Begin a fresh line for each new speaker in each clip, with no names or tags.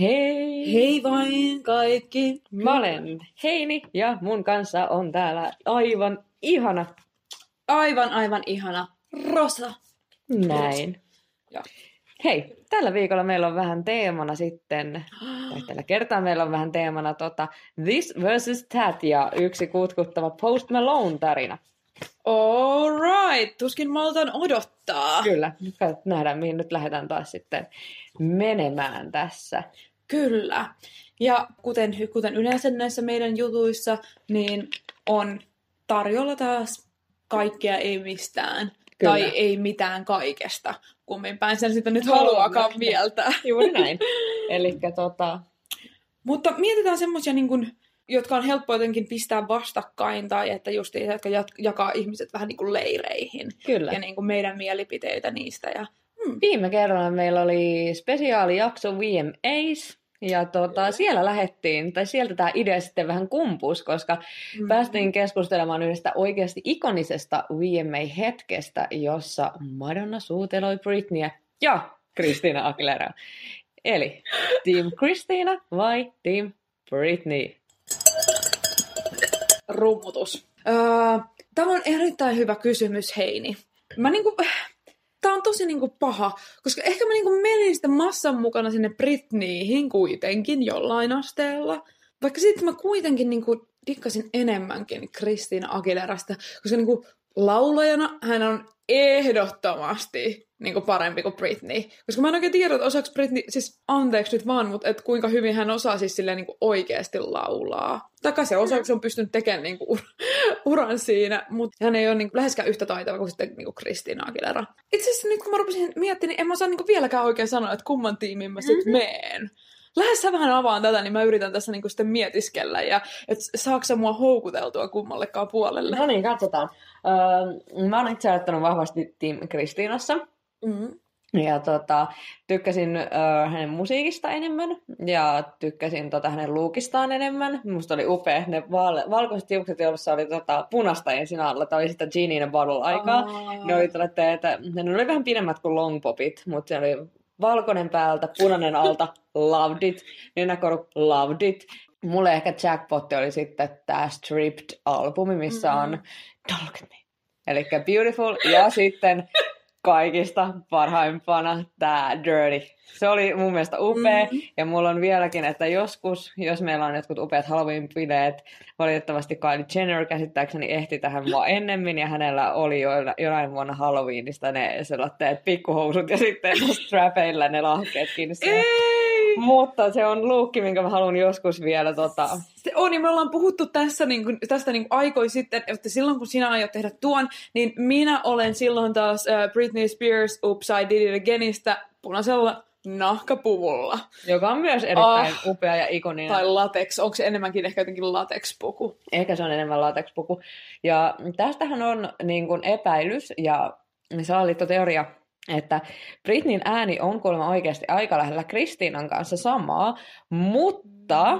Hei!
Hei vain kaikki.
Mä olen Heini ja mun kanssa on täällä aivan ihana
Aivan, aivan ihana Rosa.
näin.
Joo.
Hei, tällä viikolla meillä on vähän teemana sitten, tai tällä kertaa meillä on vähän teemana tota, This versus That ja yksi kutkuttava Post Malone-tarina.
All right. Tuskin maltan odottaa.
Kyllä, nyt nähdään mihin nyt lähdetään taas sitten menemään tässä.
Kyllä. Ja kuten, kuten yleensä näissä meidän jutuissa, niin on tarjolla taas kaikkea ei mistään.
Kyllä.
Tai ei mitään kaikesta, kummin päin sen sitä nyt haluakaan mieltää.
Juuri näin. Eli tota,
Mutta mietitään semmoisia, niin kuin, jotka on helppo jotenkin pistää vastakkain, tai että just jotka jakaa ihmiset vähän niin kuin leireihin.
kyllä.
Ja niin kuin meidän mielipiteitä niistä. Ja, hmm.
Viime kerralla meillä oli spesiaalijakso VMAs, ja tota, siellä lähettiin, tai sieltä tämä idea sitten vähän kumpus, koska
Mm.
päästiin keskustelemaan yhdestä oikeasti ikonisesta VMA-hetkestä, jossa Madonna suuteloi Britneyä ja Christina Aguilera. Eli Team Christina vai Team Britney?
Rummutus. Öö, tämä on erittäin hyvä kysymys, Heini. Mä niinku, Tämä on tosi niinku paha, koska ehkä mä niinku menin sitten massan mukana sinne Britneyhin kuitenkin jollain asteella. Vaikka sitten mä kuitenkin niinku dikkasin enemmänkin Kristiina Aguilerasta, koska niinku laulajana hän on ehdottomasti niinku parempi kuin Britney. Koska mä en oikein tiedä, että osaako Britney, siis anteeksi nyt vaan, mutta et kuinka hyvin hän osaa siis silleen niinku oikeasti laulaa. Takai se osaa, kun se on pystynyt tekemään niinku ur- uran siinä, mutta hän ei ole niinku läheskään yhtä taitava kuin sitten niinku Kristiina Aguilera. Itse asiassa nyt kun mä rupesin miettimään, niin en mä osaa niinku vieläkään oikein sanoa, että kumman tiimiin mä sitten meen. Lähes sä vähän avaan tätä, niin mä yritän tässä niinku sitten mietiskellä, ja että saako sä mua houkuteltua kummallekaan puolelle.
No niin, katsotaan. Öö, mä oon itse ajattanut vahvasti Team Kristiinassa.
Mm.
Ja tota, tykkäsin ö, hänen musiikista enemmän ja tykkäsin tota, hänen luukistaan enemmän. Musta oli upea ne vaale- valkoiset tiukset, joissa oli tota, punasta ensin alla. Tämä oli sitä Genie Bottle aikaa.
Aa.
Ne oli, tällaista, että, ne oli vähän pidemmät kuin long popit, mutta se oli valkoinen päältä, punainen alta, loved it. Nenäkoru, loved it. Mulle ehkä jackpotti oli sitten tämä Stripped-albumi, missä on Don't look at me. Eli Beautiful ja sitten kaikista parhaimpana tämä Dirty. Se oli mun mielestä upea
Mhm.
ja mulla on vieläkin, että joskus, jos meillä on jotkut upeat Halloween-bileet, valitettavasti Kylie Jenner käsittääkseni ehti tähän mua ennemmin ja hänellä oli jo, jonain vuonna Halloweenista ne sellaiset pikkuhousut ja sitten strapeilla ne lahkeet kiinni.
Ei!
Mutta se on luukki, minkä mä haluan joskus vielä tota...
Se on, niin me ollaan puhuttu tässä, niin kuin, tästä niin kuin aikoi sitten, että silloin kun sinä aiot tehdä tuon, niin minä olen silloin taas uh, Britney Spears Oops, I Did It Againista punaisella nahkapuvulla.
joka on myös erittäin
Ah.
upea ja ikoninen.
Tai latex, onko se enemmänkin ehkä jotenkin latex-puku?
Ehkä se on enemmän latexpuku. Ja tästähän on niin kuin epäilys ja salaliittoteoria, että Britneyn ääni on kuulemma oikeasti aika lähellä Kristiinan kanssa samaa, mutta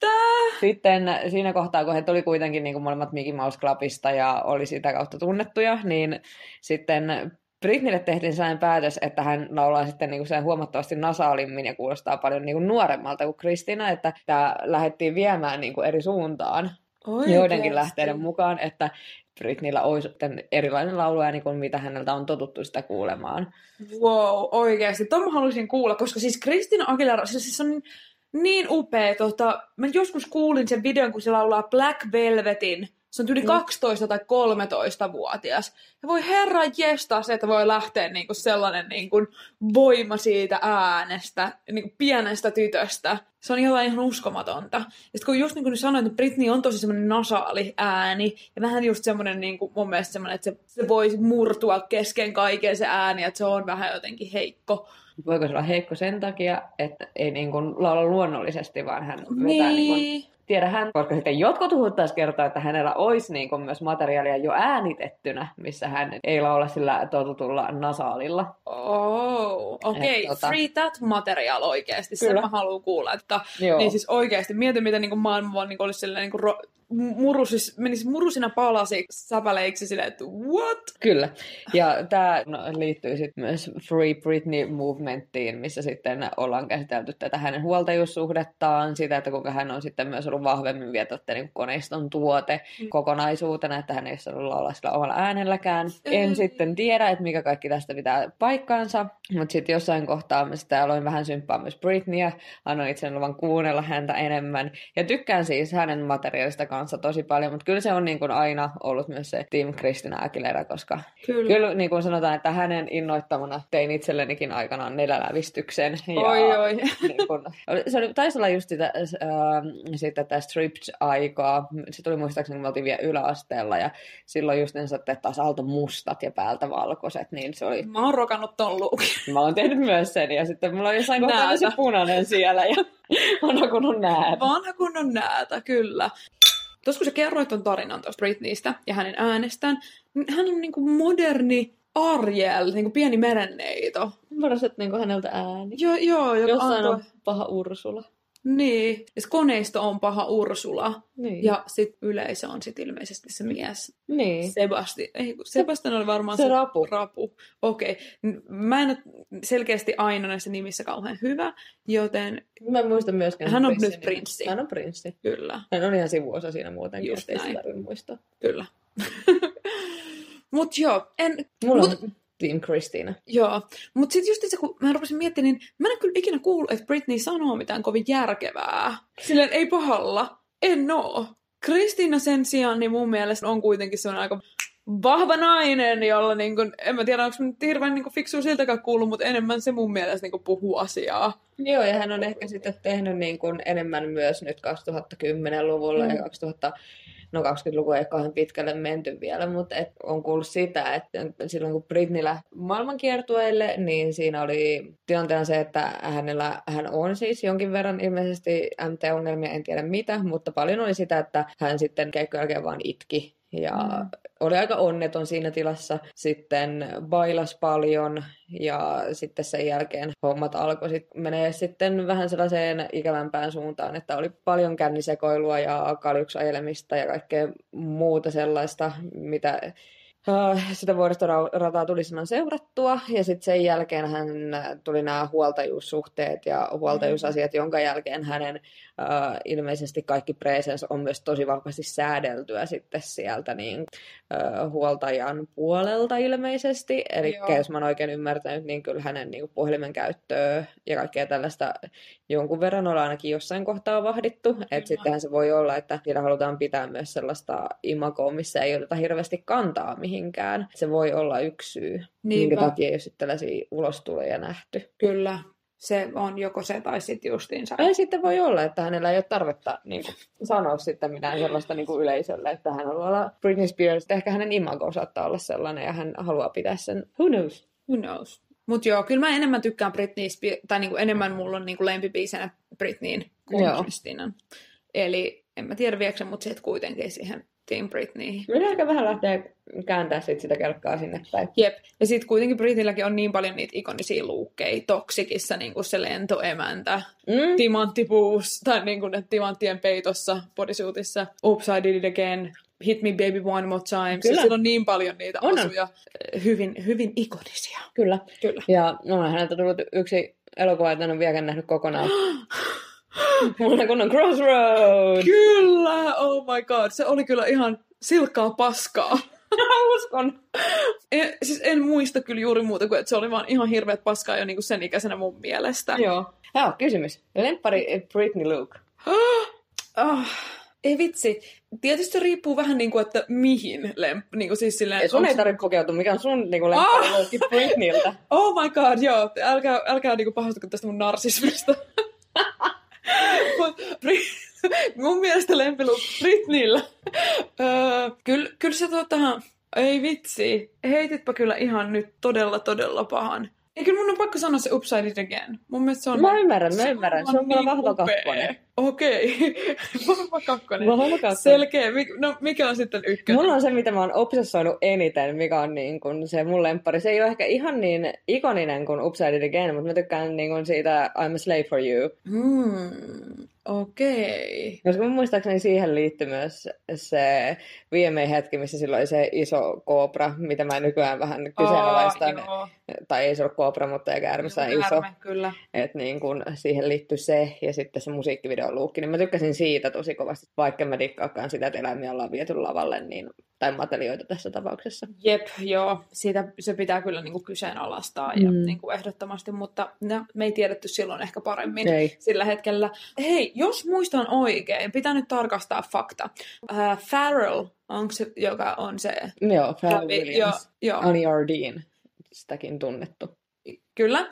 Tää?
sitten siinä kohtaa, kun he tuli kuitenkin niin kuin molemmat Mickey Mouse Clubista ja oli sitä kautta tunnettuja, niin sitten Britneylle tehtiin sellainen päätös, että hän laulaa sitten niin kuin huomattavasti nasaalimmin ja kuulostaa paljon niin kuin nuoremmalta kuin Kristina, että tämä lähdettiin viemään niin kuin eri suuntaan
Oikeasti.
joidenkin lähteiden mukaan, että Britneyllä olisi sitten erilainen lauluääni kuin mitä häneltä on totuttu sitä kuulemaan.
Wow, oikeasti. Tuon mä haluaisin kuulla, koska siis Kristina Aguilera, se siis on niin upea. Tota, mä joskus kuulin sen videon, kun se laulaa Black Velvetin. Se on yli
Mm.
12 tai 13-vuotias. Ja voi herra se, että voi lähteä niinku sellainen niinku voima siitä äänestä, niinku pienestä tytöstä. Se on jotain ihan uskomatonta. Ja sitten kun just niin kuin sanoin, että Britney on tosi semmoinen nasaali ääni, ja vähän just semmoinen niin kuin mun mielestä semmoinen, että se, se voi murtua kesken kaiken se ääni, että se on vähän jotenkin heikko.
Voiko se olla heikko sen takia, että ei niin kuin laula luonnollisesti, vaan hän vetää
Niin.
niin kuin, tiedä hän, koska sitten jotkut taas kertoo, että hänellä olisi niin kuin myös materiaalia jo äänitettynä, missä hän ei laula sillä totutulla nasaalilla.
Oh, okei. Okay.
tota-
Free that material oikeasti. Sen mä haluan kuulla. Että,
Joo.
niin siis oikeasti, mieti miten niin kuin maailma vaan niin kuin olisi niin kuin ro- murusis, menisi murusina palasiksi säpäleiksi silleen, että what?
Kyllä. Ja tämä no, liittyy sitten myös Free Britney Movementtiin, missä sitten ollaan käsitelty tätä hänen huoltajuussuhdettaan, sitä, että kuinka hän on sitten myös ollut vahvemmin vietätte niin koneiston tuote mm. kokonaisuutena, että hän ei ole laulaa sillä omalla äänelläkään. Mm. En sitten tiedä, että mikä kaikki tästä pitää paikkaansa, mutta sitten jossain kohtaa mä sitä aloin vähän symppaa myös Britneyä, annoin itse luvan kuunnella häntä enemmän. Ja tykkään siis hänen materiaalista kanssa tosi paljon, mutta kyllä se on niin kuin aina ollut myös se Team Kristina Aguilera, koska kyllä, kyllä niin kuin sanotaan, että hänen innoittamana tein itsellenikin aikanaan nelälävistyksen. Ja
oi, oi.
Niin kuin, se oli, taisi olla just sitä, äh, sitä tätä stripped-aikaa. Se tuli muistaakseni, kun me oltiin vielä yläasteella ja silloin just ne että taas alto mustat ja päältä valkoiset, niin se oli...
Mä oon rokannut ton luukin.
Mä oon tehnyt myös sen ja sitten mulla on jossain kohtaa se punainen siellä ja vanha kunnon näätä.
Vanha kunnon näätä, kyllä. Tuossa kun sä kerroit ton tarinan tuosta Britneystä ja hänen äänestään, niin hän on niinku moderni Ariel, niinku pieni merenneito.
Varsin niinku häneltä ääni.
Joo, joo.
Jossain antoi... on paha Ursula.
Niin, ja koneisto on paha Ursula, niin. ja sit yleisö on sit ilmeisesti se mies.
Niin.
Sebasti. Ei, Sebastian oli varmaan
se, se rapu.
rapu. Okei. Okay. Mä en ole selkeästi aina näissä nimissä kauhean hyvä, joten...
Mä en muista myöskään.
Hän on nyt prinssi.
Hän on prinssi.
Kyllä.
Hän on ihan sivuosa siinä muuten, Just ei sitä muistaa.
Kyllä. Mut joo, en...
Mulla mut, on Team Christina.
Joo, mutta sitten just se, kun mä rupesin miettimään, niin mä en kyllä ikinä kuullut, että Britney sanoo mitään kovin järkevää. Silleen ei pahalla. En oo. Kristiina sen sijaan, niin mun mielestä on kuitenkin sellainen aika vahva nainen, jolla niin kun, en mä tiedä, onko nyt hirveän niin fiksu siltäkään kuullut, mutta enemmän se mun mielestä niin puhuu asiaa.
Joo, ja hän on ehkä sitten tehnyt niin kuin enemmän myös nyt 2010-luvulla mm. ja 2000 no 20-luku ei kauhean pitkälle menty vielä, mutta et on kuullut sitä, että silloin kun Britney lähti maailmankiertueille, niin siinä oli tilanteena se, että hänellä, hän on siis jonkin verran ilmeisesti MT-ongelmia, en tiedä mitä, mutta paljon oli sitä, että hän sitten keikkojen jälkeen vaan itki ja mm. oli aika onneton siinä tilassa. Sitten bailas paljon ja sitten sen jälkeen hommat alkoi sit menee sitten vähän sellaiseen ikävämpään suuntaan, että oli paljon kännisekoilua ja kaljuksajelemista ja kaikkea muuta sellaista, mitä Äh, sitä vuoristorataa tuli silloin seurattua ja sitten sen jälkeen hän tuli nämä huoltajuussuhteet ja huoltajuusasiat, jonka jälkeen hänen äh, ilmeisesti kaikki presens on myös tosi vahvasti säädeltyä sitten sieltä niin, äh, huoltajan puolelta ilmeisesti. Eli jos mä oon oikein ymmärtänyt, niin kyllä hänen niin puhelimen käyttöä ja kaikkea tällaista jonkun verran on ainakin jossain kohtaa vahdittu. Että sittenhän se voi olla, että siellä halutaan pitää myös sellaista imagoa, missä ei oteta hirveästi kantaa mihinkään. Se voi olla yksi syy, Niinpä. minkä takia ei ole sitten tällaisia ulostuloja nähty.
Kyllä, se on joko se tai sitten justiinsa.
Ei sitten voi olla, että hänellä ei ole tarvetta niin kuin, sanoa sitten mitään sellaista niin kuin yleisölle, että hän haluaa olla Britney Spears. Ehkä hänen imago saattaa olla sellainen ja hän haluaa pitää sen. Who knows?
Who knows? Mutta joo, kyllä mä enemmän tykkään Britney Spears, tai niinku enemmän mulla on niinku lempibiisenä Britneyin kuin Kristinan. Eli en mä tiedä viekö mutta se kuitenkin siihen Team Britney.
Minä ehkä vähän lähtee kääntää sit sitä kelkkaa sinne päin.
Jep. Ja sitten kuitenkin Britilläkin on niin paljon niitä ikonisia luukkeja. Toksikissa niin kuin se lentoemäntä, mm. timanttipuus, tai niin kuin ne timanttien peitossa, bodysuitissa, Oops, I did it again, Hit Me Baby One More Time. Kyllä. Siis on niin paljon niitä on. asuja. Hyvin, hyvin ikonisia.
Kyllä. Kyllä. Ja no, häneltä tullut yksi elokuva, että en ole vieläkään nähnyt kokonaan. Mulla kun on Crossroads.
Kyllä, oh my god. Se oli kyllä ihan silkkaa paskaa.
Uskon.
En, siis en muista kyllä juuri muuta kuin, että se oli vaan ihan hirveät paskaa jo niinku sen ikäisenä mun mielestä.
Joo. Joo, kysymys. Lemppari Britney Luke.
oh, ei vitsi. Tietysti se riippuu vähän niin kuin, että mihin lemp... Niin kuin siis silleen,
ei, sun ei tarvitse kokeutua, mikä on sun niin kuin lemppari ah! Britneyltä.
Oh my god, joo. Älkää, älkää niin kuin pahastuko tästä mun narsismista. mun mielestä lempilu Britneyllä. öö, kyllä, kyllä se tota, ei vitsi. Heititpä kyllä ihan nyt todella, todella pahan. Ei kyllä mun on pakko sanoa se Upside It Again. Mun mielestä se on...
Mä ymmärrän, mä ymmärrän. Se on niin vahva kakkonen.
Okei. Vahva kakkonen.
Vahva kakkonen.
Selkeä. No mikä on sitten ykkönen?
Mulla on se, mitä mä oon obsessoinut eniten, mikä on niin kuin se mun lemppari. Se ei ole ehkä ihan niin ikoninen kuin Upside It Again, mutta mä tykkään niin kuin siitä I'm a slave for you.
Hmm. Okei.
Koska mun muistaakseni siihen liittyy myös se VMA-hetki, missä silloin oli se iso koopra, mitä mä nykyään vähän kyseenalaistan.
Aa,
tai ei se ole koopra, mutta eikä äärimmäisen
joo.
iso.
Ärme, kyllä.
Että niin kun siihen liittyy se ja sitten se musiikkivideon luukki, niin mä tykkäsin siitä tosi kovasti, vaikka mä dikkaakaan sitä, että eläimiä ollaan viety lavalle, niin, tai matelioita tässä tapauksessa.
Jep, joo. Siitä se pitää kyllä niinku kyseenalaistaa ja
Mm.
niinku ehdottomasti, mutta no, me ei tiedetty silloin ehkä paremmin
Ei.
sillä hetkellä. Hei, jos muistan oikein, pitää nyt tarkastaa fakta. Uh, Farrell, onko se, joka on se...
Joo, Pharrell
Joo,
Williams.
joo,
Annie Ardeen, sitäkin tunnettu.
Kyllä.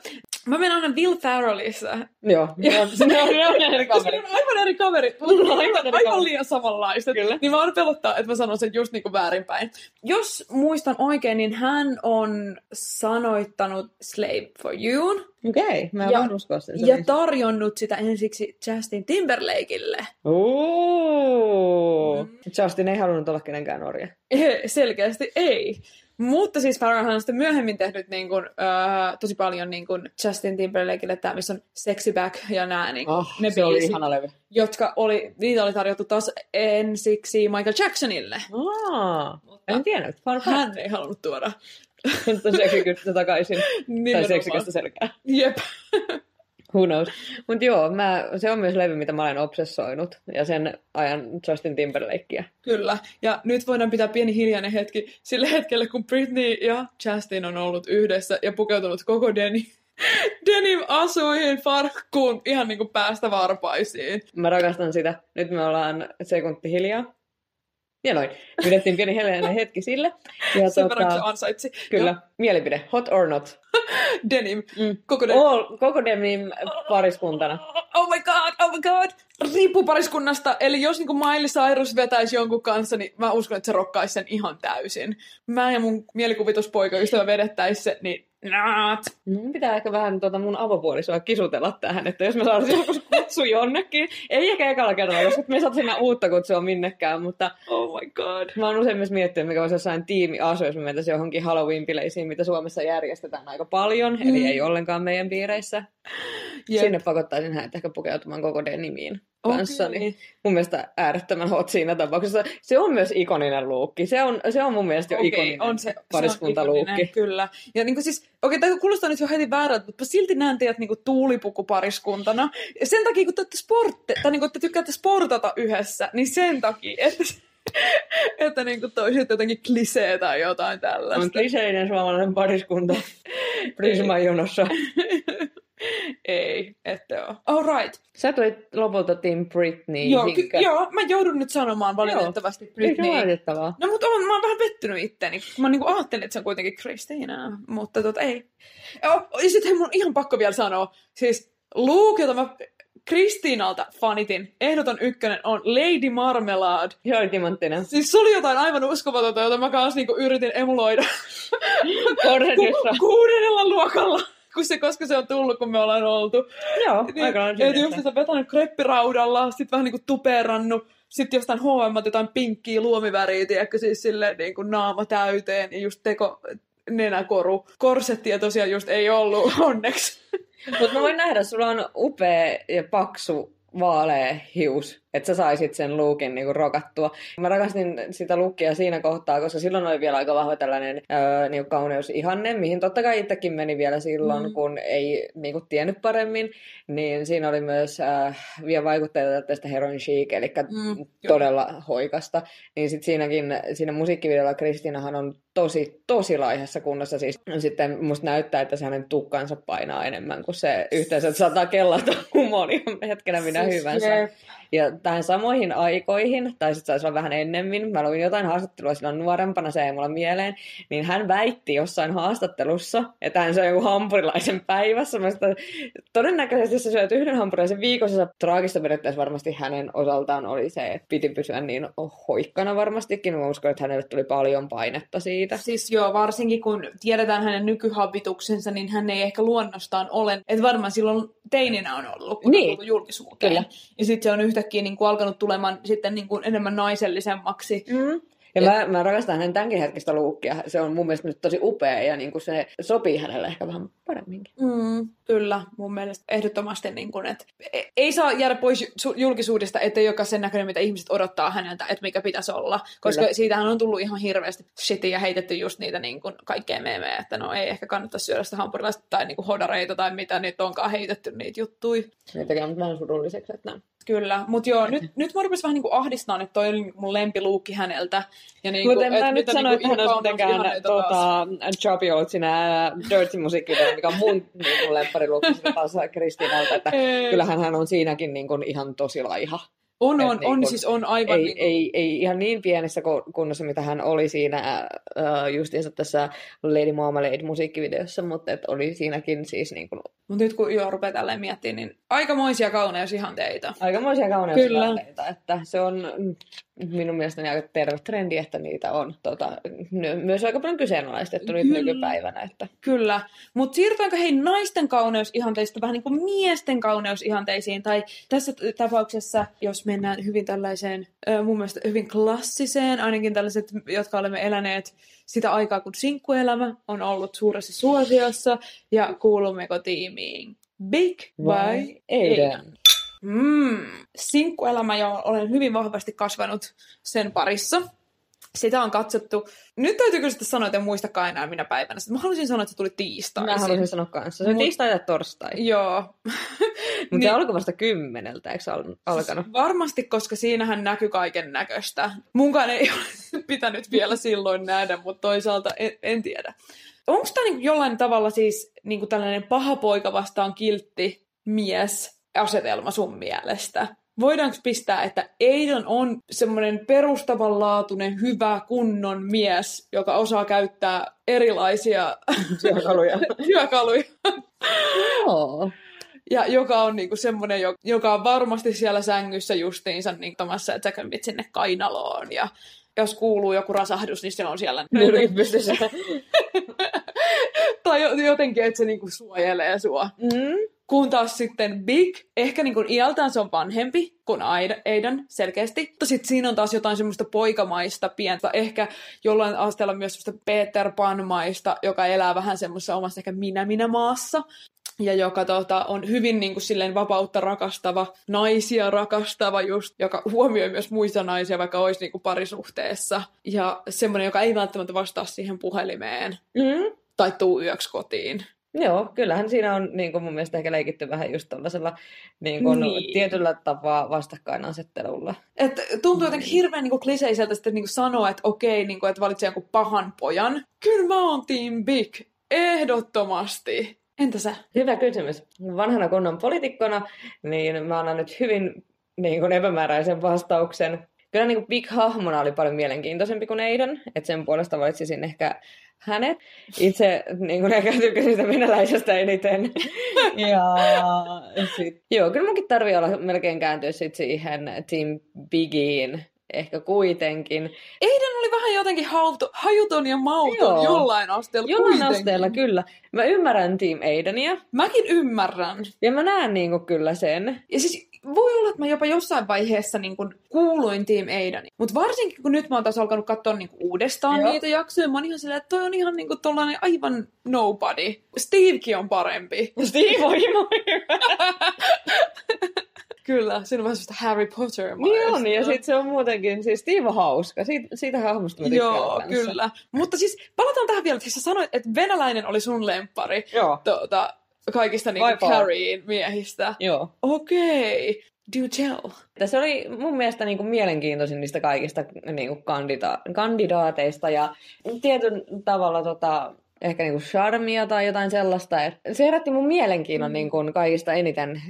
Mä menen aina Will Farrellissa.
Joo, ne on, ne on, on eri kaverit.
on aivan eri kaverit,
Aivan
mutta
eri
aivan, aivan liian samanlaiset.
Kyllä.
Niin mä oon pelottaa, että mä sanon sen just niinku väärinpäin. Jos muistan oikein, niin hän on sanoittanut Slave for You
Okei, okay, mä en
Ja-
uskoa sen.
ja tarjonnut sitä ensiksi Justin Timberlakeille.
Ooh.
Mm.
Justin ei halunnut olla kenenkään orja.
Selkeästi ei. Mutta siis Farrah on sitten myöhemmin tehnyt niin kuin, äh, tosi paljon niin kuin Justin Timberlakeille, tämä missä on Sexy Back ja nämä niin
Oh,
ne
se oli
biisit,
ihana levy.
jotka oli, niitä oli tarjottu taas ensiksi Michael Jacksonille.
Aa, en tiennyt. Fact.
Hän ei halunnut tuoda.
Mutta seksikystä takaisin. tai
Nimenomaan.
seksikästä selkää.
Jep.
Who knows. Mutta joo, mä, se on myös levy, mitä mä olen obsessoinut. Ja sen ajan Justin Timberlakea.
Kyllä. Ja nyt voidaan pitää pieni hiljainen hetki sille hetkelle, kun Britney ja Justin on ollut yhdessä ja pukeutunut koko denim, denim asuihin farkkuun ihan niin kuin päästä varpaisiin.
Mä rakastan sitä. Nyt me ollaan sekunti hiljaa. Ja noin. Pidettiin pieni hiljainen hetki sille. Ja
Sen verran, kun se
tota,
ansaitsi.
kyllä, mielipide. Hot or not?
Denim.
Mm.
Koko denim.
All, koko denim pariskuntana.
Oh my god, oh my god. Riippuu pariskunnasta. Eli jos niinku Miley Cyrus vetäisi jonkun kanssa, niin mä uskon, että se rokkaisi sen ihan täysin. Mä ja mun mielikuvituspoikaystävä vedettäisi se, niin not.
Mun pitää ehkä vähän tuota mun avopuolisoa kisutella tähän, että jos mä saan joskus kutsu jonnekin, ei ehkä ekalla kerralla, koska me saat enää uutta kutsua minnekään, mutta
Oh my god.
mä oon usein myös miettinyt, mikä olisi jossain tiimiasu, jos me mentäisiin johonkin Halloween-bileisiin, mitä Suomessa järjestetään aika paljon, mm. eli ei ollenkaan meidän piireissä.
Jep.
Sinne pakottaisin hänet ehkä pukeutumaan koko denimiin kanssani.
Okei.
Mun mielestä äärettömän hot siinä tapauksessa. Se on myös ikoninen luukki. Se on, se on mun mielestä jo
Okei,
ikoninen
on se,
pariskuntaluukki.
Se on ikoninen, kyllä. Ja niin kuin siis, okei, tämä kuulostaa nyt jo heti väärältä, mutta silti näen teidät niin kuin tuulipukupariskuntana. Ja sen takia, kun te, sportte, tai niin kuin te tykkäätte sportata yhdessä, niin sen takia, että, että niin kuin toiset jotenkin klisee tai jotain
On
tällaista.
kliseinen suomalainen pariskunta Prisman jonossa.
Ei, ette ole. All right.
Sä tulit lopulta Team Britney.
Joo, ky- joo, mä joudun nyt sanomaan valitettavasti
Ei se
Britney.
valitettavaa.
No mutta on, mä oon vähän pettynyt itteni, mä niinku ajattelin, että se on kuitenkin Christina, mutta tota ei. Ja, ja sitten mun ihan pakko vielä sanoa, siis Luke, jota mä Kristiinalta fanitin, ehdoton ykkönen on Lady Marmalade.
Se oli timanttinen.
Siis se oli jotain aivan uskomatonta, jota mä kanssa niinku yritin emuloida ku- kuudennella luokalla. Kun se, koska se on tullut, kun me ollaan oltu.
Joo,
Niin,
aika on
et just, että vetänyt kreppiraudalla, sitten vähän niinku tuperannut, sitten jostain H&M jotain pinkkiä luomiväriä, tiedätkö, siis silleen niin kuin naama täyteen, ja just teko nenäkoru. Korsettia tosiaan just ei ollut, onneksi.
Mutta mä voin nähdä, sulla on upea ja paksu vaalea hius, että sä saisit sen lookin niinku rokattua. Mä rakastin sitä lookia siinä kohtaa, koska silloin oli vielä aika vahva tällainen öö, niinku kauneusihanne, mihin totta kai itsekin meni vielä silloin,
Mm.
kun ei niinku tiennyt paremmin. Niin siinä oli myös äh, vielä vaikutteita tästä heroin chic, eli
Mm,
todella hoikasta. Niin sit siinäkin, siinä musiikkivideolla Kristinahan on tosi, tosi laihassa kunnossa. Siis sitten musta näyttää, että se hänen tukkansa painaa enemmän kuin se yhteensä, että saattaa kellata humoria hetkenä minä
Siis
hyvänsä.
jep.
Ja tähän samoihin aikoihin, tai sitten saisi olla vähän ennemmin, mä luin jotain haastattelua silloin nuorempana, se ei mulla mieleen, niin hän väitti jossain haastattelussa, että hän söi joku hampurilaisen päivässä. Mä sitä, todennäköisesti jos sä syöt yhden hampurilaisen viikossa, traagista periaatteessa varmasti hänen osaltaan oli se, että piti pysyä niin hoikkana varmastikin. Mä uskon, että hänelle tuli paljon painetta siitä.
Siis joo, varsinkin kun tiedetään hänen nykyhabituksensa, niin hän ei ehkä luonnostaan ole. Että varmaan silloin teininä on ollut, kun
Niin.
on tullut julkisuuteen.
Kyllä.
Ja sitten se on yhtäkkiä niin kuin alkanut tulemaan sitten niin kuin enemmän naisellisemmaksi.
Mm. Ja mä, mä rakastan hänen tämänkin hetkistä luukkia. Se on mun mielestä nyt tosi upea ja niin kuin se sopii hänelle ehkä vähän paremminkin.
Mm, kyllä, mun mielestä ehdottomasti, niin kuin, että e- ei saa jäädä pois julkisuudesta, ettei joka sen näköinen, mitä ihmiset odottaa häneltä, että mikä pitäisi olla. Koska kyllä. siitähän on tullut ihan hirveästi shitia ja heitetty just niitä niin kuin, kaikkea meemejä, että no ei ehkä kannata syödä sitä hampurilaista tai niin kuin hodareita tai mitä nyt onkaan heitetty niitä juttui.
Tekee mut vähän surulliseksi, että
Kyllä, mutta joo, nyt, nyt mä rupesin vähän niin ahdistamaan, että toi oli mun lempiluukki häneltä.
Ja niin mutta en mä nyt sano, että hän olisi mitenkään tota, Chubby Old siinä Dirty-musiikkivideo, mikä on mun niin kuin lemppariluukki sitä taas Kristiinalta, että kyllähän hän on siinäkin niin kuin ihan tosi laiha.
On, on, niin on, siis on aivan...
Ei, niin ei, ei ihan niin pienessä kunnossa, mitä hän oli siinä uh, justiinsa tässä Lady Marmalade musiikkivideossa, mutta et oli siinäkin siis niin kuin...
Mutta nyt kun jo rupeaa tälleen miettimään, niin aikamoisia kauneusihanteita.
Aikamoisia kauneusihanteita, että se on minun mielestäni aika terve trendi, että niitä on tota, myös aika paljon kyseenalaistettu nyt Kyllä. nykypäivänä. Että.
Kyllä, mutta siirrytäänkö hei naisten kauneusihanteista vähän niin kuin miesten kauneusihanteisiin, tai tässä tapauksessa, jos mennään hyvin tällaiseen, mun mielestä hyvin klassiseen, ainakin tällaiset, jotka olemme eläneet sitä aikaa, kun sinkkuelämä on ollut suuressa suosiossa, ja kuulummeko tiimiin Big vai Aiden? Mm, sinkkuelämä jo olen hyvin vahvasti kasvanut sen parissa. Sitä on katsottu. Nyt täytyy kyllä sanoa, että en muistakaan enää minä päivänä. Mä haluaisin sanoa, että se tuli tiistaisin.
Mä haluaisin sanoa kanssa. Se on Mut... tiistai ja torstai.
Joo.
Mutta niin... se alkoi vasta kymmeneltä, eikö alkanut?
Varmasti, koska siinähän näkyy kaiken näköistä. Munkaan ei ole pitänyt vielä silloin nähdä, mutta toisaalta en, en tiedä. Onko tämä niinku jollain tavalla siis niinku tällainen paha poika vastaan kiltti mies asetelma sun mielestä? Voidaanko pistää, että Aiden on semmoinen perustavanlaatuinen, hyvä, kunnon mies, joka osaa käyttää erilaisia
työkaluja.
työkaluja.
Joo.
Ja joka on niinku semmoinen, joka on varmasti siellä sängyssä justiinsa niin tomassa, että sä sinne kainaloon. Ja jos kuuluu joku rasahdus, niin se on siellä.
Nyrkit pystyssä.
tai jotenkin, että se niinku suojelee sua.
Mm.
Kun taas sitten Big, ehkä niin kuin iältään se on vanhempi kuin Aiden selkeästi. Mutta sitten siinä on taas jotain semmoista poikamaista pientä, ehkä jollain asteella myös semmoista Peter Pan-maista, joka elää vähän semmoisessa omassa ehkä minä-minä-maassa. Ja joka tota, on hyvin niin kuin, silleen vapautta rakastava, naisia rakastava just, joka huomioi myös muita naisia, vaikka olisi niin kuin, parisuhteessa. Ja semmoinen, joka ei välttämättä vastaa siihen puhelimeen.
Mm.
Tai tuu yöksi kotiin.
Joo, kyllähän siinä on niin kuin mun mielestä ehkä leikitty vähän just tällaisella niin kuin, niin. tietyllä tapaa vastakkainasettelulla.
Et tuntuu jotenkin hirveän niin kuin kliseiseltä sitten niin kuin sanoa, että okei, niin kuin, että valitsee jonkun pahan pojan. Kyllä mä oon Team Big, ehdottomasti. Entä sä?
Hyvä kysymys. Vanhana kunnon poliitikkona, niin mä annan nyt hyvin niin kuin epämääräisen vastauksen. Kyllä niin kuin Big hahmona oli paljon mielenkiintoisempi kuin Aiden, että sen puolesta valitsisin ehkä hänet. Itse niin kuin ehkä tykkäsin sitä venäläisestä eniten. ja sit, joo, kyllä munkin tarvii olla melkein kääntyä sit siihen Team Bigiin ehkä kuitenkin.
Eiden oli vähän jotenkin hauto, hajuton ja mauton Joo. jollain asteella
Jollain kuitenkin. asteella, kyllä. Mä ymmärrän Team Aidenia.
Mäkin ymmärrän.
Ja mä näen niinku kyllä sen.
Ja siis voi olla, että mä jopa jossain vaiheessa niin kuin kuuluin Team Aideni. Mutta varsinkin kun nyt mä oon taas alkanut katsoa niin uudestaan Joo. niitä jaksoja, mä oon ihan silleen, että toi on ihan niin kuin tollainen aivan nobody. Stevekin on parempi.
Steve on ihan
Kyllä, siinä on vähän sellaista Harry potter
Niin on, ja sitten se on muutenkin, siis Steve on hauska, siitä, siitä hahmosta mä
Joo, kyllä. Mutta siis palataan tähän vielä, että sä sanoit, että venäläinen oli sun lempari.
Joo.
Tuota, kaikista niinku Carriein miehistä.
Joo.
Okei. Okay. Do tell.
Se oli mun mielestä niin kuin mielenkiintoisin niistä kaikista niin kuin kandida- kandidaateista ja tietyn tavalla tota, ehkä niin kuin charmia tai jotain sellaista. Se herätti mun mielenkiinnon mm. niin kuin kaikista eniten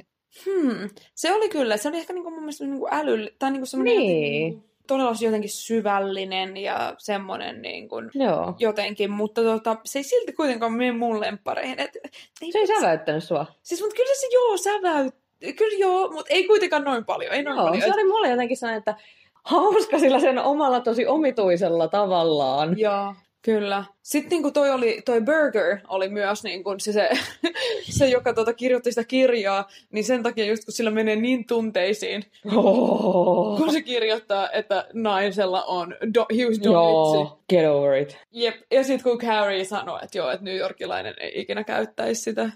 Hmm. Se oli kyllä, se oli ehkä niinku mun mielestä niinku äly, tai niinku semmoinen niin. Jotenkin, todella jotenkin syvällinen ja semmoinen niin kuin
joo.
jotenkin, mutta tota, se ei silti kuitenkaan mene mun lemppareihin. Et,
ei se ei säväyttänyt sua.
Siis, mutta kyllä se joo säväytti. Kyllä joo, mutta ei kuitenkaan noin paljon. Ei noin joo, paljon.
se oli mulle jotenkin sellainen, että hauska sillä sen omalla tosi omituisella tavallaan.
Joo. Kyllä. Sitten niin kuin toi, oli, toi Burger oli myös niin kuin se, se, se, joka tuota, kirjoitti sitä kirjaa, niin sen takia just kun sillä menee niin tunteisiin,
Oh.
kun se kirjoittaa, että naisella on do, hiusdonitsi.
Joo, get over it.
Jep. Ja sitten kun Carrie sanoi, että joo, että New Yorkilainen ei ikinä käyttäisi sitä.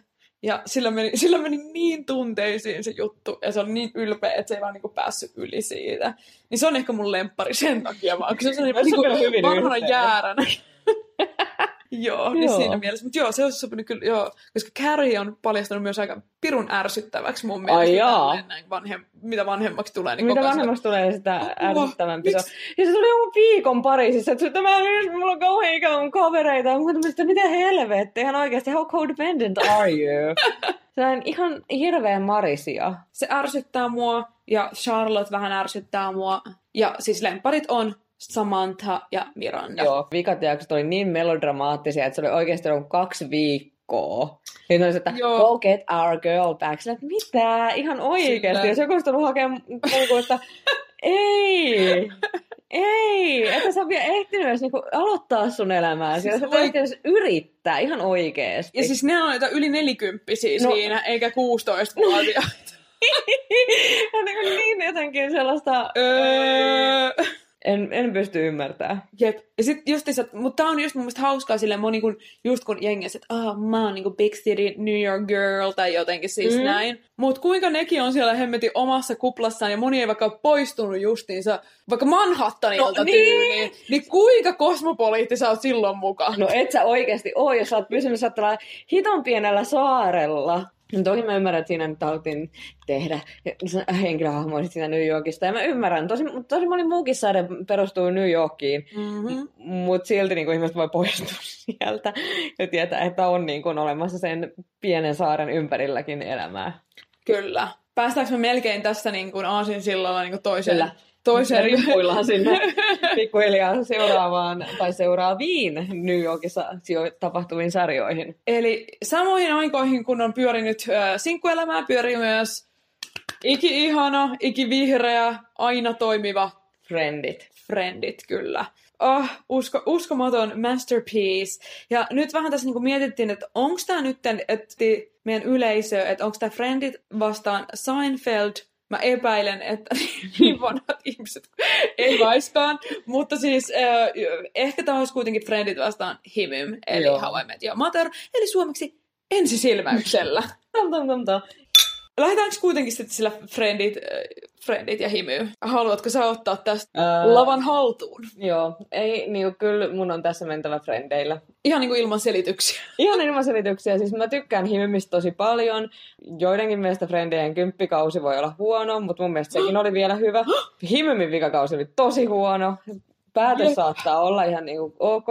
Ja sillä meni, sillä meni niin tunteisiin se juttu, ja se on niin ylpeä, että se ei vaan niinku päässyt yli siitä. Niin se on ehkä mun lemppari sen takia vaan, kun se on niinku
kyllä hyvin
vanhana jääränä. Joo, niin
Joo.
siinä mielessä. Mutta joo, se olisi sopinut kyllä, joo, koska Carrie on paljastunut myös aika pirun ärsyttäväksi mun mielestä.
Ai jaa.
tälleen näin vanhem, mitä vanhemmaksi tulee. Niin
Mitä vanhemmaksi tulee, sitä
Apua,
ärsyttävämpi se
miksi?
Ja se tuli joku viikon Pariisissa, että tämä mulla on kauhean ikävä mun kavereita. Ja Mä olin, että mitä helvettiä, ihan oikeasti, how codependent are you? Se on ihan hirveän marisia.
se ärsyttää mua ja Charlotte vähän ärsyttää mua. Ja siis lemparit on Samantha ja Miranda.
Joo, vikat jaksot oli niin melodramaattisia, että se oli oikeasti ollut kaksi viikkoa. Ne oli, että
Joo.
go get our girl back. Sillä, että mitä? Ihan oikeasti.
Sillä-
Jos joku olisi tullut hakemaan kulkuun, että ei, ei, että sä vielä ehtinyt edes niinku aloittaa sun elämääsi.
Siis
sä
oi-
ehtinyt edes yrittää ihan oikeasti.
Ja siis ne on näitä yli nelikymppisiä
No.
siinä, eikä 16-vuotiaita.
Ja niin, niin jotenkin sellaista,
öö,
en, en pysty ymmärtämään.
jep. Ja sit justiinsa, mutta tää on just mun mielestä hauskaa silleen moni, kun, just kun jengi että ah, mä oon niinku big city New York girl tai jotenkin siis
Mm.
näin. Mut kuinka nekin on siellä hemmetin omassa kuplassaan ja moni ei vaikka ole poistunut justiinsa, vaikka Manhattanilta
No niin.
tyyliin, niin kuinka kosmopoliitti sä oot silloin mukaan?
No et sä oikeasti oo, jos sä oot pysynyt sä oot hiton pienellä saarella. Toki mä ymmärrän, että siinä nyt haluttiin tehdä henkilöhahmoja siinä New Yorkista. Ja mä ymmärrän, tosi, tosi moni muukin saade perustuu New Yorkiin.
Mm-hmm.
Mutta silti niin kuin ihmiset voi poistua sieltä ja tietää, että on niin kuin olemassa sen pienen saaren ympärilläkin elämää.
Kyllä. Päästäänkö me melkein tässä niin kuin Aasin sillalla niin kuin toiseen,
Kyllä.
Toiseen
rimpuillaan sinne pikkuhiljaa seuraavaan tai seuraaviin New Yorkissa tapahtuviin sarjoihin.
Eli samoihin aikoihin, kun on pyörinyt äh, sinkkuelämää, pyörii myös iki-ihana, iki-vihreä, aina toimiva
Friendit.
Friendit, kyllä. Oh, usko, uskomaton masterpiece. Ja nyt vähän tässä niinku mietittiin, että onko tämä nyt meidän yleisö, että onko tämä Friendit vastaan Seinfeld. Mä epäilen, että niin vanhat ihmiset ei vaiskaan. Mutta siis äh, ehkä tämä olisi kuitenkin Friendit vastaan Himym, eli
Joo.
How I Met Your Mother, eli suomeksi ensisilmäyksellä.
Tam, tam, tam, tam.
Lähdetäänkö kuitenkin sitten sillä Friendit, äh, Friendit ja Himy? Haluatko sä ottaa tästä
Ää,
lavan haltuun?
Joo, ei, niin kyllä mun on tässä mentävä frendeillä.
Ihan niin kuin ilman selityksiä.
Ihan ilman selityksiä, siis mä tykkään Himimistä tosi paljon. Joidenkin mielestä Frendejen kymppikausi voi olla huono, mutta mun mielestä sekin oli vielä hyvä. Himimin vikakausi oli tosi huono. Päätös
Jep.
saattaa olla ihan niinku ok,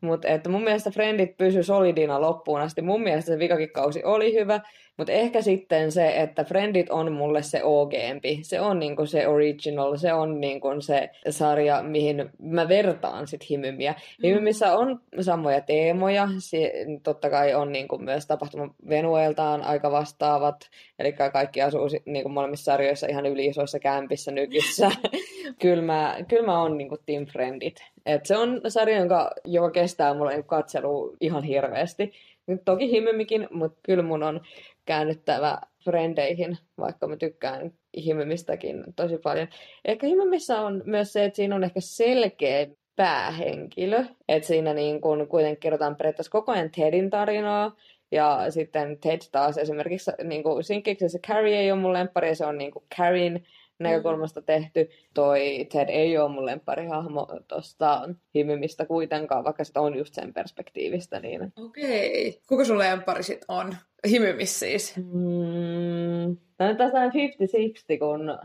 mutta että mun mielestä Friendit pysy solidina loppuun asti. Mun mielestä se vikakin kausi oli hyvä, mutta ehkä sitten se, että Friendit on mulle se OG-mpi. Se on niinku se original, se on niinku se sarja, mihin mä vertaan sit Himymiä. Himymissä on samoja teemoja. Si- totta kai on niinku myös tapahtuma Venueltaan aika vastaavat. Eli kaikki asuu niinku molemmissa sarjoissa ihan yli isoissa kämpissä nykissä. kyllä mä, kyllä mä oon niinku Team Friendit. Et se on sarja, jonka, joka kestää mulle niinku katselu ihan hirveästi. Nyt toki Himymikin, mutta kyllä mun on käännyttävä frendeihin, vaikka mä tykkään Himymistäkin tosi paljon. Ehkä Himymissä on myös se, että siinä on ehkä selkeä päähenkilö, että siinä niin kun kuitenkin kerrotaan periaatteessa koko ajan Tedin tarinaa, ja sitten Ted taas esimerkiksi niin kuin Sinkkiksessä Carrie ei ole mun lemppari, se on niin kuin Carrien näkökulmasta tehty. Toi Ted ei ole mun lempparihahmo tuosta Himymistä kuitenkaan, vaikka se on just sen perspektiivistä. Niin.
Okei. Okay. Kuka sun lempari sit on? Himymis siis.
Mm, tämä on taas 50-60, kun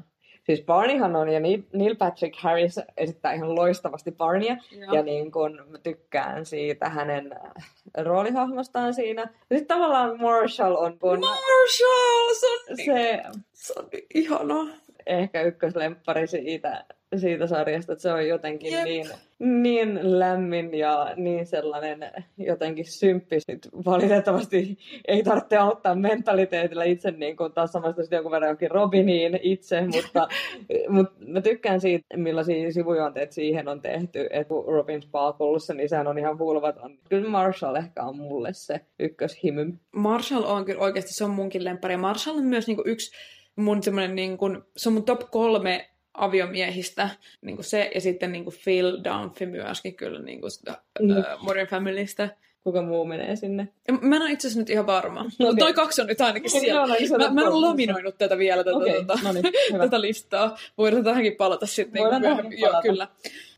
siis Barneyhan on, ja Neil Patrick Harris esittää ihan loistavasti Barneya,
Joo.
ja niin kun mä tykkään siitä hänen äh, roolihahmostaan siinä. Ja sitten tavallaan Marshall on kun
Marshall! Se on, se
se
on ihana.
Ehkä ykköslemppari siitä siitä sarjasta, että se on jotenkin
Jep.
niin, niin lämmin ja niin sellainen jotenkin symppis. Nyt valitettavasti ei tarvitse auttaa mentaliteetillä itse niin kuin taas samasta sitten jonkun verran jokin Robiniin itse, mutta, mutta mä tykkään siitä, millaisia sivujuonteet siihen on tehty, että Robin Sparkles, niin sehän on ihan hulvaton. Kyllä Marshall ehkä on mulle se ykköshimy.
Marshall on kyllä oikeasti, se on munkin lemppari. Ja Marshall on myös niinku yksi mun semmoinen, niinku, se on mun top kolme aviomiehistä, niinku se, ja sitten niinku Phil Dunphy myöskin kyllä niinku sitä,
Mm.
mm. Modern Familystä.
Kuka muu menee sinne?
Ja Mä en ole itse asiassa nyt ihan varma, mutta
Okei.
toi kaksi on nyt ainakin
Okei,
siellä.
joo, no, iso
Mä, mä en ole
top
laminoinut tätä vielä, tätä,
Okei,
tota,
no niin, hyvä.
tätä listaa. Voidaan tähänkin palata sitten.
Voidaan
niin
tähänkin
Joo,
palata.
kyllä.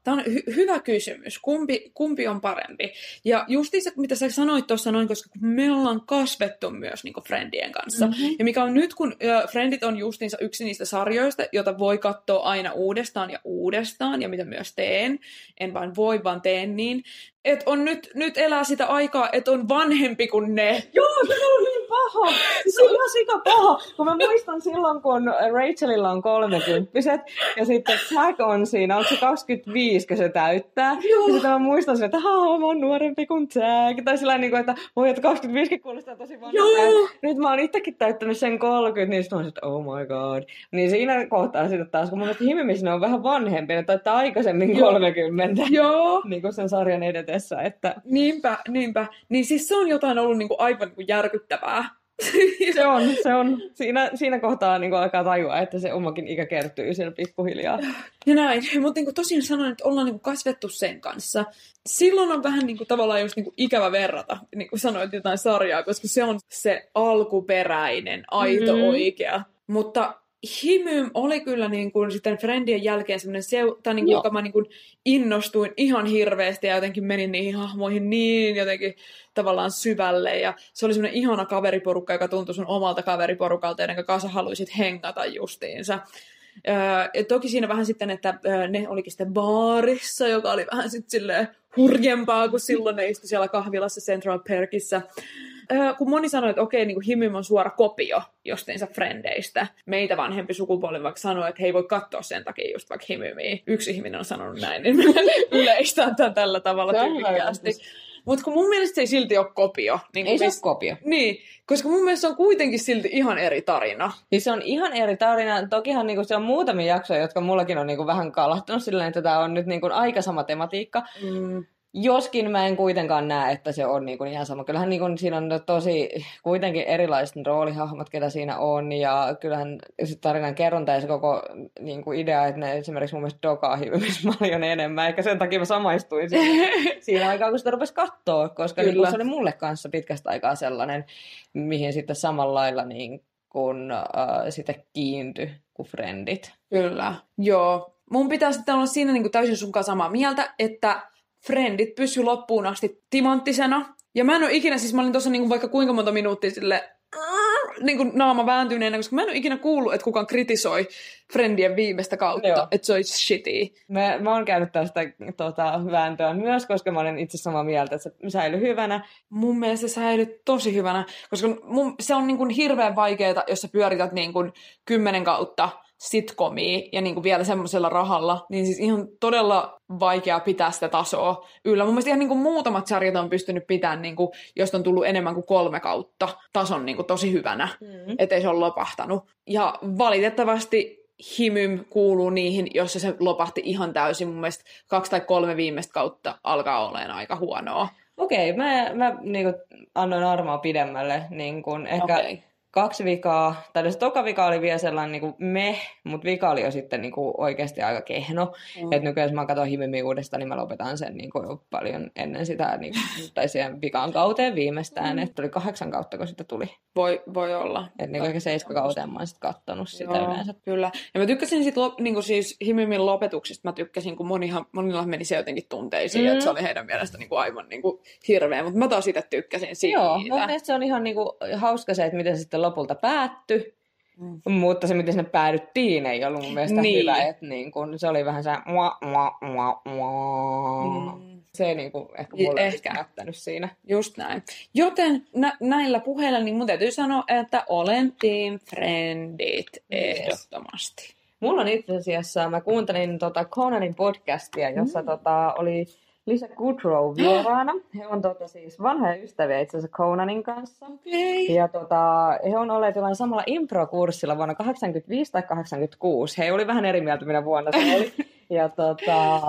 Tämä on hy- hyvä kysymys. Kumpi, kumpi on parempi? Ja justiinsa, mitä sä sanoit tuossa noin, koska me ollaan kasvettu myös niin Friendien kanssa.
Mhm.
Mm-hmm. Ja mikä on nyt, kun ö, Friendit on justiinsa yksi niistä sarjoista, jota voi katsoa aina uudestaan ja uudestaan, ja mitä myös teen. En vain voi, vaan teen niin. Että on nyt, nyt elää sitä aikaa, että on vanhempi kuin ne.
Joo, se on niin paha. Se on ihan sika paha. Kun mä muistan silloin, kun Rachelilla on kolmekymppiset ja sitten Jack on siinä, onko se 25, kun se täyttää.
Joo.
Ja sitten mä muistan sen, että haa, mä oon nuorempi kuin Jack. Tai sillä niin kuin, että voi, että 25 kuulostaa tosi vanhalta. Nyt mä oon itsekin täyttänyt sen 30, niin sitten mä oon, että oh my god. Niin siinä kohtaa sitten taas, kun mun mielestä Himimis ne on vähän vanhempi, ne taitaa aikaisemmin
Joo.
30.
Joo.
Niin kuin sen sarjan edetessä, että
Niinpä, niinpä. Niin siis se on jotain ollut niinku aivan niinku järkyttävää.
Se on, se on. Siinä, siinä kohtaa niin alkaa tajua, että se omakin ikä kertyy siellä pikkuhiljaa.
Ja näin. Mutta niin tosiaan sanoin, että ollaan niin kasvettu sen kanssa. Silloin on vähän niin kuin, tavallaan just niin kuin ikävä verrata, niin kuin sanoit jotain sarjaa, koska se on se alkuperäinen, aito,
Mhm.
mm-hmm. oikea. Mutta Himym oli kyllä niin kuin sitten Friendien jälkeen semmoinen seu, tai niin kuin, joka mä niin kuin innostuin ihan hirveästi ja jotenkin menin niihin hahmoihin niin jotenkin tavallaan syvälle. Ja se oli semmoinen ihana kaveriporukka, joka tuntui sun omalta kaveriporukalta, joiden kanssa haluaisit hengata justiinsa. Ja toki siinä vähän sitten, että ne olikin sitten baarissa, joka oli vähän sitten silleen hurjempaa kuin silloin ne istui siellä kahvilassa Central Perkissä. Kun moni sanoi, että okei, niin kuin Himym on suora kopio justiinsa Frendeistä. Meitä vanhempi sukupolvi vaikka sanoi, että he ei voi katsoa sen takia just vaikka Himymiä. Yksi ihminen on sanonut näin, niin yleistän tämän tällä tavalla tyylikkäästi. Mutta kun mun mielestä se ei silti ole kopio. Niin
Ei se
mis-
ole kopio.
Niin, koska mun mielestä se on kuitenkin silti ihan eri tarina.
Siis se on ihan eri tarina. Tokihan niinku, se on muutamia jaksoja, jotka mullakin on niinku, vähän kalahtunut silleen, että tämä on nyt niinku, aika sama tematiikka.
Mm.
Joskin mä en kuitenkaan näe, että se on niinku ihan sama. Kyllähän niinku siinä on tosi kuitenkin erilaiset roolihahmot, ketä siinä on. Ja kyllähän se tarinan kerronta ja se koko niinku idea, että ne esimerkiksi mun mielestä dokaa hirveästi paljon enemmän. Eikä sen takia mä samaistuin siihen, siinä aikaa, kun sitä rupesi katsoa. Koska
Kyllä.
niinku, se oli mulle kanssa pitkästä aikaa sellainen, mihin sitten samalla lailla niin kun, äh, sitten kiintyi kuin friendit.
Kyllä, joo. Mun pitää sitten olla siinä niin kuin täysin sun kanssa samaa mieltä, että Friendit pysy loppuun asti timanttisena. Ja mä en ole ikinä, siis mä olin tuossa niin vaikka kuinka monta minuuttia sille niin kuin naama vääntyneenä, koska mä en ole ikinä kuullut, että kukaan kritisoi Friendien viimeistä kautta,
Joo.
että se olisi shitty.
Mä, mä oon käynyt tästä tota, vääntöä myös, koska mä olen itse samaa mieltä, että se säilyi hyvänä.
Mun mielestä se säilyy tosi hyvänä, koska mun, se on niin kuin hirveän vaikeaa, jos sä pyörität niin kuin kymmenen kautta sitcomia ja niin kuin vielä semmoisella rahalla, niin siis ihan todella vaikea pitää sitä tasoa yllä. Mun mielestä ihan niin kuin muutamat sarjat on pystynyt pitämään, niin kuin, josta on tullut enemmän kuin kolme kautta tason niin kuin tosi hyvänä,
Mm.
ettei se ole lopahtanut. Ja valitettavasti Himym kuuluu niihin, jossa se lopahti ihan täysin. Mun mielestä kaksi tai kolme viimeistä kautta alkaa olemaan aika huonoa.
Okei, mä, mä niin kuin, annoin armoa pidemmälle. Niin kuin, ehkä
Okei.
Kaksi vikaa, tai se toka vika oli vielä sellainen niin kuin meh, mutta vika oli jo sitten niin kuin oikeasti aika kehno.
Mm.
Mm. Että nykyään jos mä katson Himimi uudestaan, niin mä lopetan sen niin kuin jo paljon ennen sitä, niin kuin, tai siihen vikaan kauteen viimeistään.
Mm.
Että tuli kahdeksan kautta, kun sitä tuli.
Voi, voi olla.
Että niin ehkä seitsemän kauteen mä oon sitten kattonut sitä
Joo,
yleensä.
Kyllä. Ja mä tykkäsin sit, lop, niin siis Himimin lopetuksista, mä tykkäsin, kun monihan, monilla meni se jotenkin tunteisiin,
Mm.
mm. että se oli heidän mielestä niin kuin aivan niin kuin hirveä, mutta mä taas itse tykkäsin siitä.
Joo, mun mielestä se on ihan niinku hauska se, että miten se sitten lopulta päättyi.
Mm.
Mutta se, miten sinne päädyttiin, ei ollut mun mielestä
Niin.
hyvä. Että niin kun, se oli vähän se mua, mua, mua, mua.
Mm.
Se ei niin kuin, ehkä mulle
ehkä.
jättänyt siinä.
Just näin. Joten nä- näillä puheilla niin mun täytyy sanoa, että olen Team Friendit ehdottomasti.
Mulla on itse asiassa, mä kuuntelin tota Conanin podcastia, jossa mm. tota, oli Lisa Kudrow vieraana. He on tota, siis vanhoja ystäviä itse asiassa Conanin kanssa.
Okay.
Ja tota, he on olleet jollain samalla impro-kurssilla vuonna 85 tai 86. He oli vähän eri mieltä, minä vuonna se oli. Ja tota,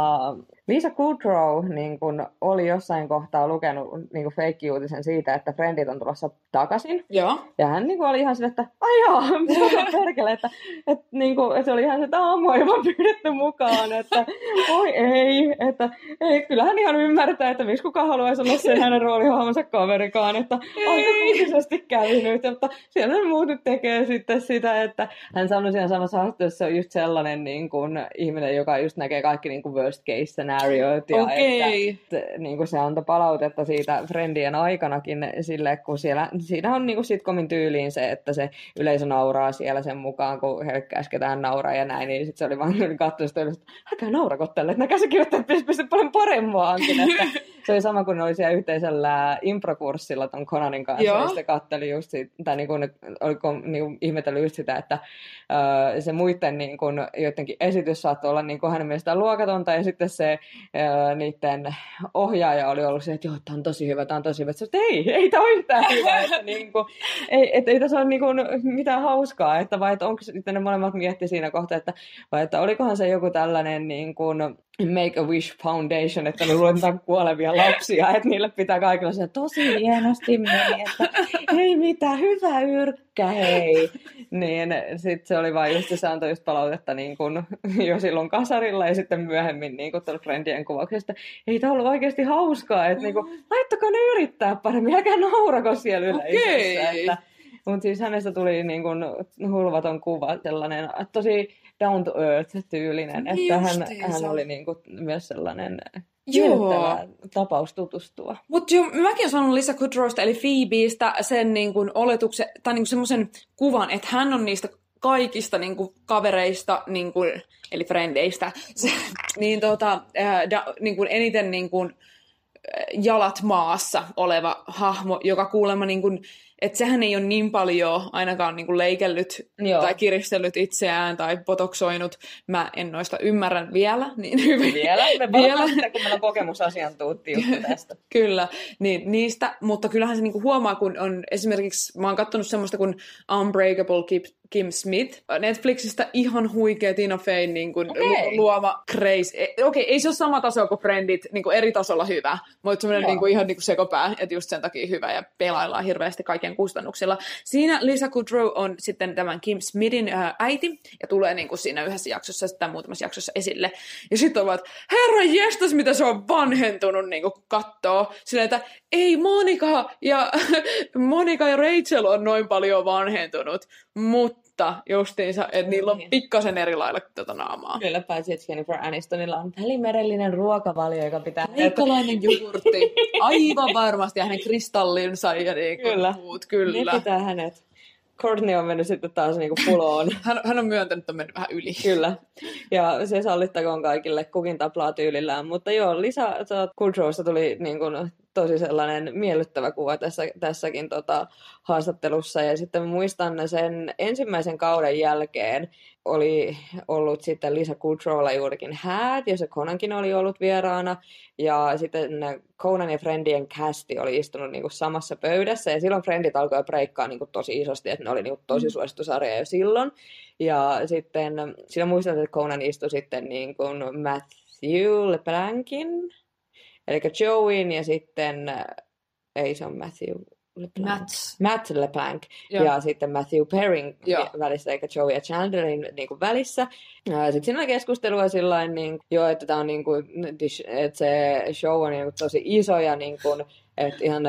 Lisa Kudrow niin kun, oli jossain kohtaa lukenut niin kun, fake-uutisen siitä, että Friendit on tulossa takaisin.
Joo.
Ja hän niin kun, oli ihan sille, että ai joo, perkele, että, että, niin kun, että se oli ihan se, että aamu ei vaan pyydetty mukaan, että oi ei, että ei, kyllähän ihan ymmärtää, että miksi kukaan haluaisi olla sen hänen roolihahmonsa kaverikaan, että aika kuutisesti kävi nyt, mutta siellä muut nyt tekee sitten sitä, että hän sanoi siinä samassa haastattelussa, on just sellainen niin kuin, ihminen, joka just näkee kaikki niin worst case scenariot ja
Okei.
että, että niin kuin se antoi palautetta siitä Friendien aikanakin sille, kun siellä, siinä on niin kuin sitcomin tyyliin se, että se yleisö nauraa siellä sen mukaan, kun heille käsketään nauraa ja näin, niin sitten se oli vaan katsonut sitä yleisöä, että älkää naurako tälle, että nämä käsikirjoittajat pystyvät paljon parempaankin, että se oli sama kuin ne oli siellä yhteisellä improkurssilla ton Conanin kanssa,
Joo.
ja sitten katteli just siitä, tai niin kuin, oliko niin kuin ihmetellyt just sitä, että öö, se muiden niin kuin, joidenkin esitys saattoi olla niin kuin hänen mielestään luokatonta, ja sitten se öö, niiden ohjaaja oli ollut se, että joo, tämä on tosi hyvä, tämä on tosi hyvä. Se, että ei, ei tämä ole yhtään hyvä, että, niin kuin, ei, että ei tässä ole niin kuin, mitään hauskaa, että vai että onko sitten ne molemmat mietti siinä kohtaa, että vai että olikohan se joku tällainen niin kuin, Make-A-Wish Foundation, että ne luetaan kuolevia lapsia, että niille pitää kaikilla se tosi hienosti meni, että ei mitään, hyvä yrkkä, hei. Niin sitten se oli vain just, se antoi just palautetta niin kuin, jo silloin kasarilla ja sitten myöhemmin niin kuin Friendien kuvauksesta. Ei tämä ollut oikeasti hauskaa, että niin kuin, laittakaa ne yrittää paremmin, älkää naurako siellä yleisössä.
Okei.
Että, mutta siis hänestä tuli niin kuin hulvaton kuva, sellainen tosi down to earth tyylinen,
Niin
että hän, hän oli niin kuin myös sellainen
Joo.
tapaus tutustua.
Mutta jo, mäkin olen saanut Lisa Kudrowsta, eli Phoebeistä, sen niin kuin oletuksen, tai niin kuin semmoisen kuvan, että hän on niistä kaikista niin kuin, kavereista, niin kuin, eli frendeistä, se, niin, tota, ää, da, niin kuin, eniten niin kuin, ää, jalat maassa oleva hahmo, joka kuulemma, niin kuin, että sehän ei ole niin paljon ainakaan niin kuin leikellyt
Joo.
tai kiristellyt itseään tai potoksoinut. Mä en noista ymmärrä vielä niin hyvin.
Vielä, me
Vielä.
Sitten, kun meillä on kokemusasiantuntijuutta tästä.
Kyllä, niin niistä, mutta kyllähän se niinku huomaa, kun on esimerkiksi, mä oon katsonut semmoista kuin Unbreakable Kim, Kim Smith, Netflixistä ihan huikea Tina Feyn niin kuin
Okei.
lu- luoma crazy. E- Okei, ei se ole sama taso kuin Friendit, niin kuin eri tasolla hyvä, mutta semmoinen niin kuin ihan niin kuin sekopää, että just sen takia hyvä ja pelaillaan hirveästi kaiken kustannuksilla. Siinä Lisa Kudrow on sitten tämän Kim Smithin ää, äiti ja tulee niin kuin siinä yhdessä jaksossa tai muutamassa jaksossa esille. Ja sitten ovat, herra jestas, mitä se on vanhentunut niin kuin kattoo. Silleen, että ei Monika ja, Monika ja Rachel on noin paljon vanhentunut, mutta justiinsa, että niillä on
Niin.
pikkasen eri lailla tota naamaa.
Kyllä paitsi, että Jennifer Anistonilla on välimerellinen ruokavalio, joka pitää...
Leikalainen jogurtti. Aivan varmasti. Ja hänen kristallinsa ja niin
Kyllä.
muut.
Ne
Kyllä.
pitää hänet. Courtney on mennyt sitten taas niinku fuloon.
Hän, hän on myöntänyt, että on mennyt vähän yli.
Kyllä. Ja se sallittakoon kaikille kukin taplaa tyylillään. Mutta joo, Lisa Kudrowsta tuli niin kuin, tosi sellainen miellyttävä kuva tässä, tässäkin tota, haastattelussa. Ja sitten muistan sen ensimmäisen kauden jälkeen oli ollut sitten Lisa Kudrowlla juurikin häät, jossa Conankin oli ollut vieraana. Ja sitten Conan ja Friendien casti oli istunut niin kuin samassa pöydässä. Ja silloin Friendit alkoi breikkaa niin kuin tosi isosti, että ne oli niin kuin tosi suosittu sarja jo silloin. Ja sitten siinä muistan, että Conan istui sitten niin kuin Matthew LeBlancin, eli Joeyn ja sitten, ei se on Matthew
Mats.
Matt LeBlanc
Joo.
ja sitten Matthew Perrin
Joo.
välissä, eikä Joey ja Chandlerin niin kuin välissä. Sitten siinä oli keskustelua sillä niin, joo, että, tää on, niin kuin, että se show on niin kuin, tosi iso ja niin kuin, että, ihan,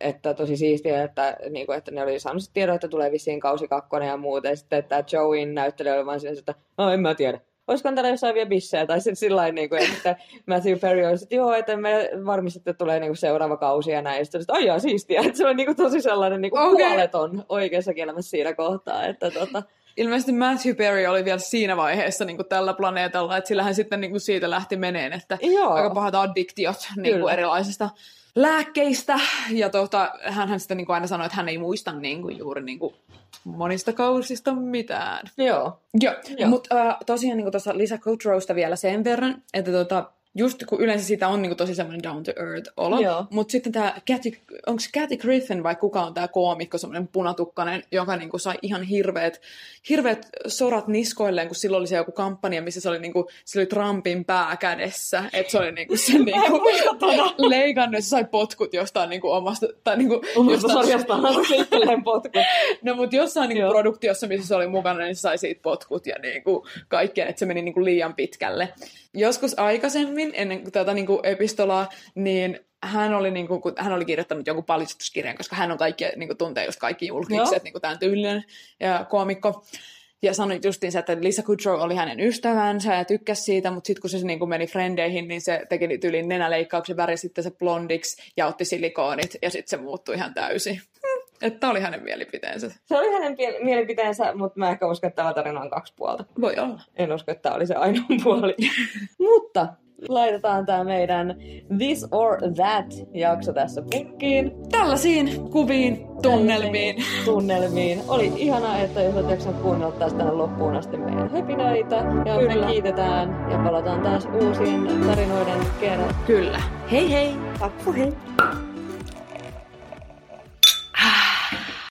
että tosi siistiä, että, niin kuin, että ne oli saanut tiedon, että tulee vissiin kausi kakkonen ja muuta. Ja sitten että Joeyn näyttelijä oli vaan siinä, että no en mä tiedä. Olisikohan täällä jossain vielä bissejä? Tai sitten sillä niin kuin, että Matthew Perry olisi, että joo, että me varmistatte, että tulee niin kuin seuraava kausi ja näin. Ja sitten, että ai jaa, siistiä. Että se on niin kuin tosi sellainen niin kuin
Okei.
puoleton oikeassa elämässä siinä kohtaa. Että tota,
Ilmeisesti Matthew Perry oli vielä siinä vaiheessa niin kuin tällä planeetalla, että sillähän sitten niin kuin siitä lähti meneen, että
Joo.
aika pahat addiktiot niin kuin erilaisista lääkkeistä. Ja tota, hän sitten niin kuin aina sanoi, että hän ei muista niin kuin, juuri niin kuin, monista kausista mitään.
Joo.
Joo, Joo. mutta uh, tosiaan niin tuossa Lisa Kudrowsta vielä sen verran, että tota, just kun yleensä siitä on niinku tosi semmoinen down to earth olo. Mutta sitten tämä Kathy, onko se Kathy Griffin vai kuka on tämä koomikko, semmoinen punatukkainen, joka niinku sai ihan hirveät, hirveät sorat niskoilleen, kun silloin oli se joku kampanja, missä se oli, niinku, se oli Trumpin pää kädessä. Että se oli niinku se niinku, leikannut, se sai potkut jostain niinku omasta, tai niinku,
omasta sarjastaan potkut.
no mutta jossain niinku produktiossa, missä se oli mukana, niin se sai siitä potkut ja niinku kaikkea, että se meni niinku liian pitkälle. Joskus aikaisemmin aikaisemmin, ennen tätä niin kuin epistolaa, niin hän oli, niin kuin, kun hän oli kirjoittanut jonkun paljastuskirjan, koska hän on kaikki, niin kuin, tuntee just kaikki julkikset, niin kuin tämän tyylinen ja koomikko. Ja sanoi justiinsa, että Lisa Kudrow oli hänen ystävänsä ja tykkäsi siitä, mutta sitten kun se niin kuin meni frendeihin, niin se teki tyylin nenäleikkauksen väri sitten se blondiksi ja otti silikoonit ja sitten se muuttui ihan täysin. Että tämä oli hänen mielipiteensä.
Se oli hänen mielipiteensä, mutta mä ehkä uskon, että tämä tarina on kaksi puolta.
Voi olla.
En usko, että tämä oli se ainoa puoli. mutta laitetaan tämä meidän This or That jakso tässä pukkiin.
Tällaisiin kuviin, tunnelmiin.
tunnelmiin. Oli ihanaa, että jos olet jaksanut kuunnella taas tänne loppuun asti meidän höpinöitä. Ja Kyllä. me kiitetään ja palataan taas uusien tarinoiden kerran.
Kyllä. Hei hei!
Takku hei!